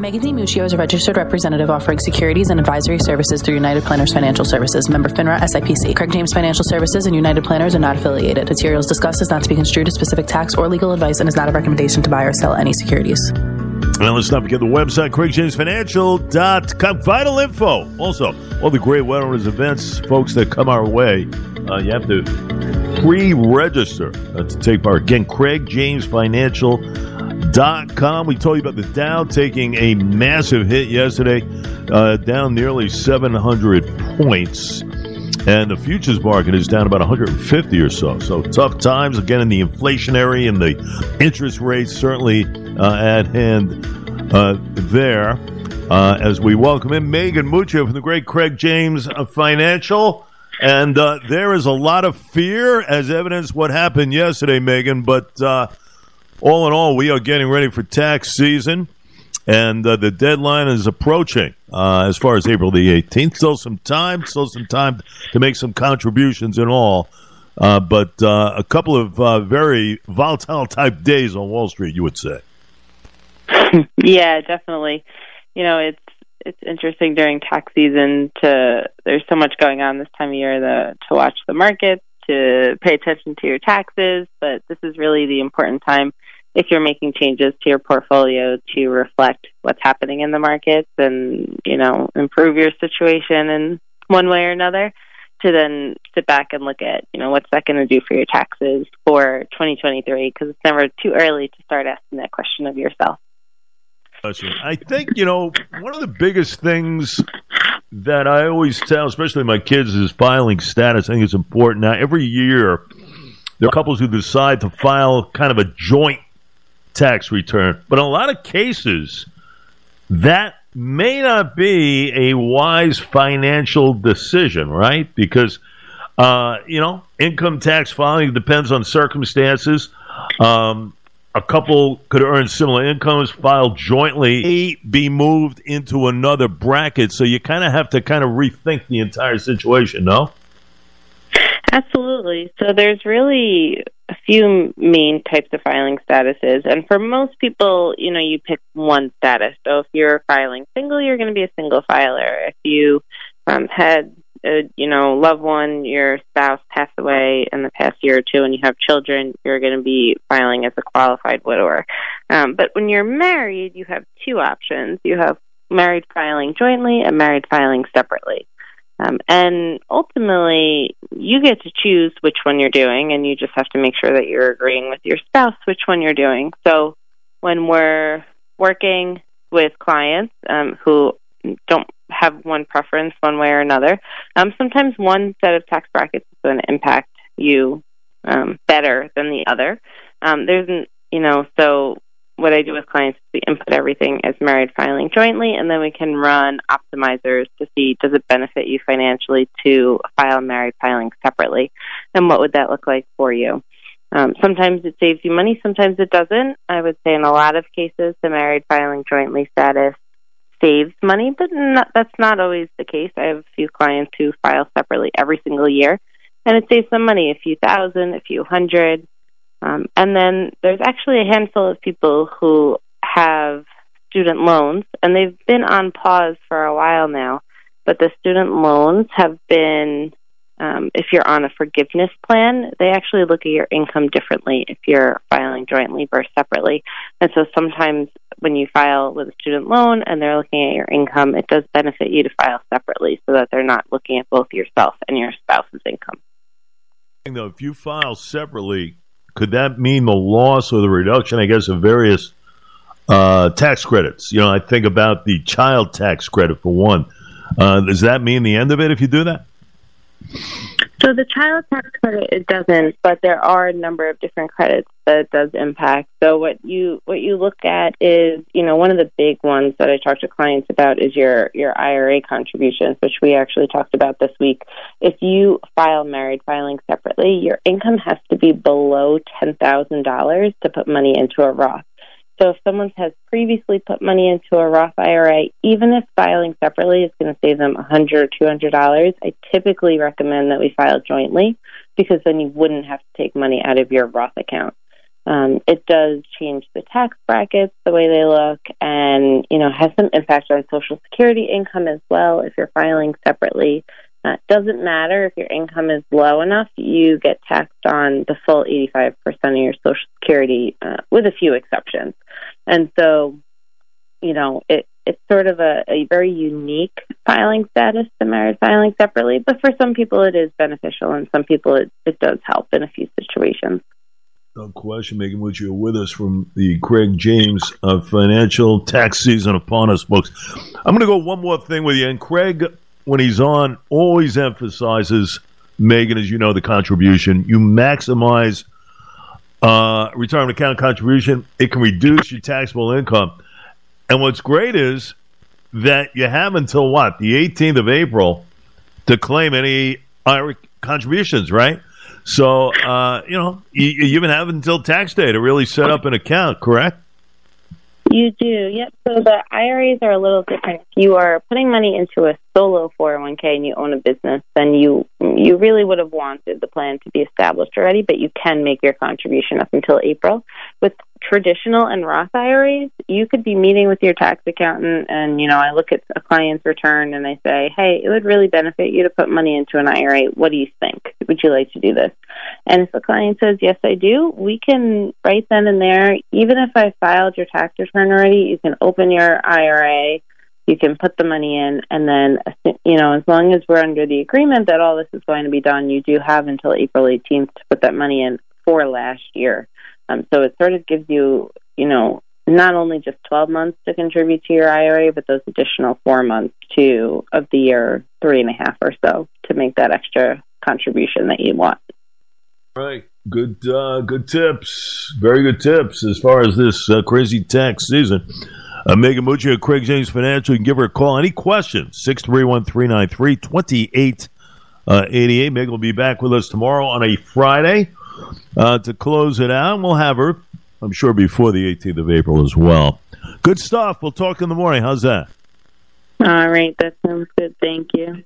Megan DiMuccio is a registered representative offering securities and advisory services through United Planners Financial Services, member FINRA SIPC. Craig James Financial Services and United Planners are not affiliated. Materials discussed is not to be construed as specific tax or legal advice and is not a recommendation to buy or sell any securities. And let's not forget the website, craigjamesfinancial.com. Vital info. Also, all the great wellness events, folks that come our way. Uh, you have to pre-register uh, to take part. Again, craigjamesfinancial.com. We told you about the Dow taking a massive hit yesterday, uh, down nearly 700 points. And the futures market is down about 150 or so. So tough times again in the inflationary and the interest rates certainly uh, at hand uh, there. Uh, as we welcome in Megan Muccio from the great Craig James Financial. And uh, there is a lot of fear, as evidence what happened yesterday, Megan. But uh, all in all, we are getting ready for tax season, and uh, the deadline is approaching. Uh, as far as April the 18th, still some time, still some time to make some contributions and all. Uh, but uh, a couple of very volatile type days on Wall Street, you would say. yeah, definitely. You know, it's it's interesting during tax season to there's so much going on this time of year the, to watch the markets, to pay attention to your taxes, but this is really the important time if you're making changes to your portfolio to reflect what's happening in the markets and, you know, improve your situation in one way or another to then sit back and look at, you know, what's that going to do for your taxes for 2023 because it's never too early to start asking that question of yourself. I think, you know, one of the biggest things that I always tell, especially my kids, is filing status. I think it's important. Now, every year, there are couples who decide to file kind of a joint tax return. But in a lot of cases, that may not be a wise financial decision, right? Because, uh, you know, income tax filing depends on circumstances. Um, a couple could earn similar incomes, file jointly, be moved into another bracket. So you kind of have to kind of rethink the entire situation, no? Absolutely. So there's really a few main types of filing statuses. And for most people, you know, you pick one status. So if you're filing single, you're going to be a single filer. If you um, had uh, you know, loved one, your spouse passed away in the past year or two, and you have children, you're going to be filing as a qualified widower. Um, but when you're married, you have two options. You have married filing jointly and married filing separately. Um, and ultimately, you get to choose which one you're doing, and you just have to make sure that you're agreeing with your spouse which one you're doing. So when we're working with clients um, who don't have one preference one way or another. Um, sometimes one set of tax brackets is going to impact you um, better than the other. Um, there's, you know, so what I do with clients is we input everything as married filing jointly, and then we can run optimizers to see does it benefit you financially to file married filing separately, and what would that look like for you. Um, sometimes it saves you money, sometimes it doesn't. I would say in a lot of cases, the married filing jointly status saves money, but not, that's not always the case. I have a few clients who file separately every single year, and it saves them money, a few thousand, a few hundred. Um, and then there's actually a handful of people who have student loans, and they've been on pause for a while now, but the student loans have been um, if you're on a forgiveness plan, they actually look at your income differently if you're filing jointly versus separately. And so sometimes when you file with a student loan and they're looking at your income, it does benefit you to file separately so that they're not looking at both yourself and your spouse's income. Though, if you file separately, could that mean the loss or the reduction, I guess, of various uh, tax credits? You know, I think about the child tax credit for one. Uh, does that mean the end of it if you do that? So the child tax credit it doesn't, but there are a number of different credits that it does impact. So what you what you look at is, you know, one of the big ones that I talk to clients about is your your IRA contributions, which we actually talked about this week. If you file married filing separately, your income has to be below ten thousand dollars to put money into a Roth. So if someone has previously put money into a Roth IRA, even if filing separately is going to save them 100 or $200, I typically recommend that we file jointly because then you wouldn't have to take money out of your Roth account. Um, it does change the tax brackets, the way they look, and you know has some impact on Social Security income as well. If you're filing separately, uh, doesn't matter if your income is low enough, you get taxed on the full 85% of your Social Security, uh, with a few exceptions. And so, you know, it it's sort of a, a very unique filing status to married filing separately, but for some people it is beneficial, and some people it, it does help in a few situations. No question, Megan Woods, you're with us from the Craig James of Financial Tax Season upon us books. I'm going to go one more thing with you. And Craig, when he's on, always emphasizes, Megan, as you know, the contribution. You maximize uh, retirement account contribution, it can reduce your taxable income. And what's great is that you have until what? The 18th of April to claim any IRA contributions, right? So, uh, you know, you, you even have until tax day to really set up an account, correct? You do, yep. So the IRAs are a little different. If you are putting money into a solo 401k and you own a business, then you you really would have wanted the plan to be established already, but you can make your contribution up until April. With traditional and Roth IRAs, you could be meeting with your tax accountant and, you know, I look at a client's return and they say, hey, it would really benefit you to put money into an IRA. What do you think? Would you like to do this? And if the client says, yes, I do, we can right then and there, even if I filed your tax return already, you can open your IRA. You can put the money in, and then, you know, as long as we're under the agreement that all this is going to be done, you do have until April 18th to put that money in for last year. Um, so it sort of gives you, you know, not only just 12 months to contribute to your IRA, but those additional four months to of the year, three and a half or so, to make that extra contribution that you want. Right. Good, uh, good tips. Very good tips as far as this uh, crazy tax season. Uh, Megan Mucci of Craig James Financial. You can give her a call. Any questions? 631 393 2888. Uh, Megan will be back with us tomorrow on a Friday uh, to close it out. We'll have her, I'm sure, before the 18th of April as well. Good stuff. We'll talk in the morning. How's that? All right. That sounds good. Thank you.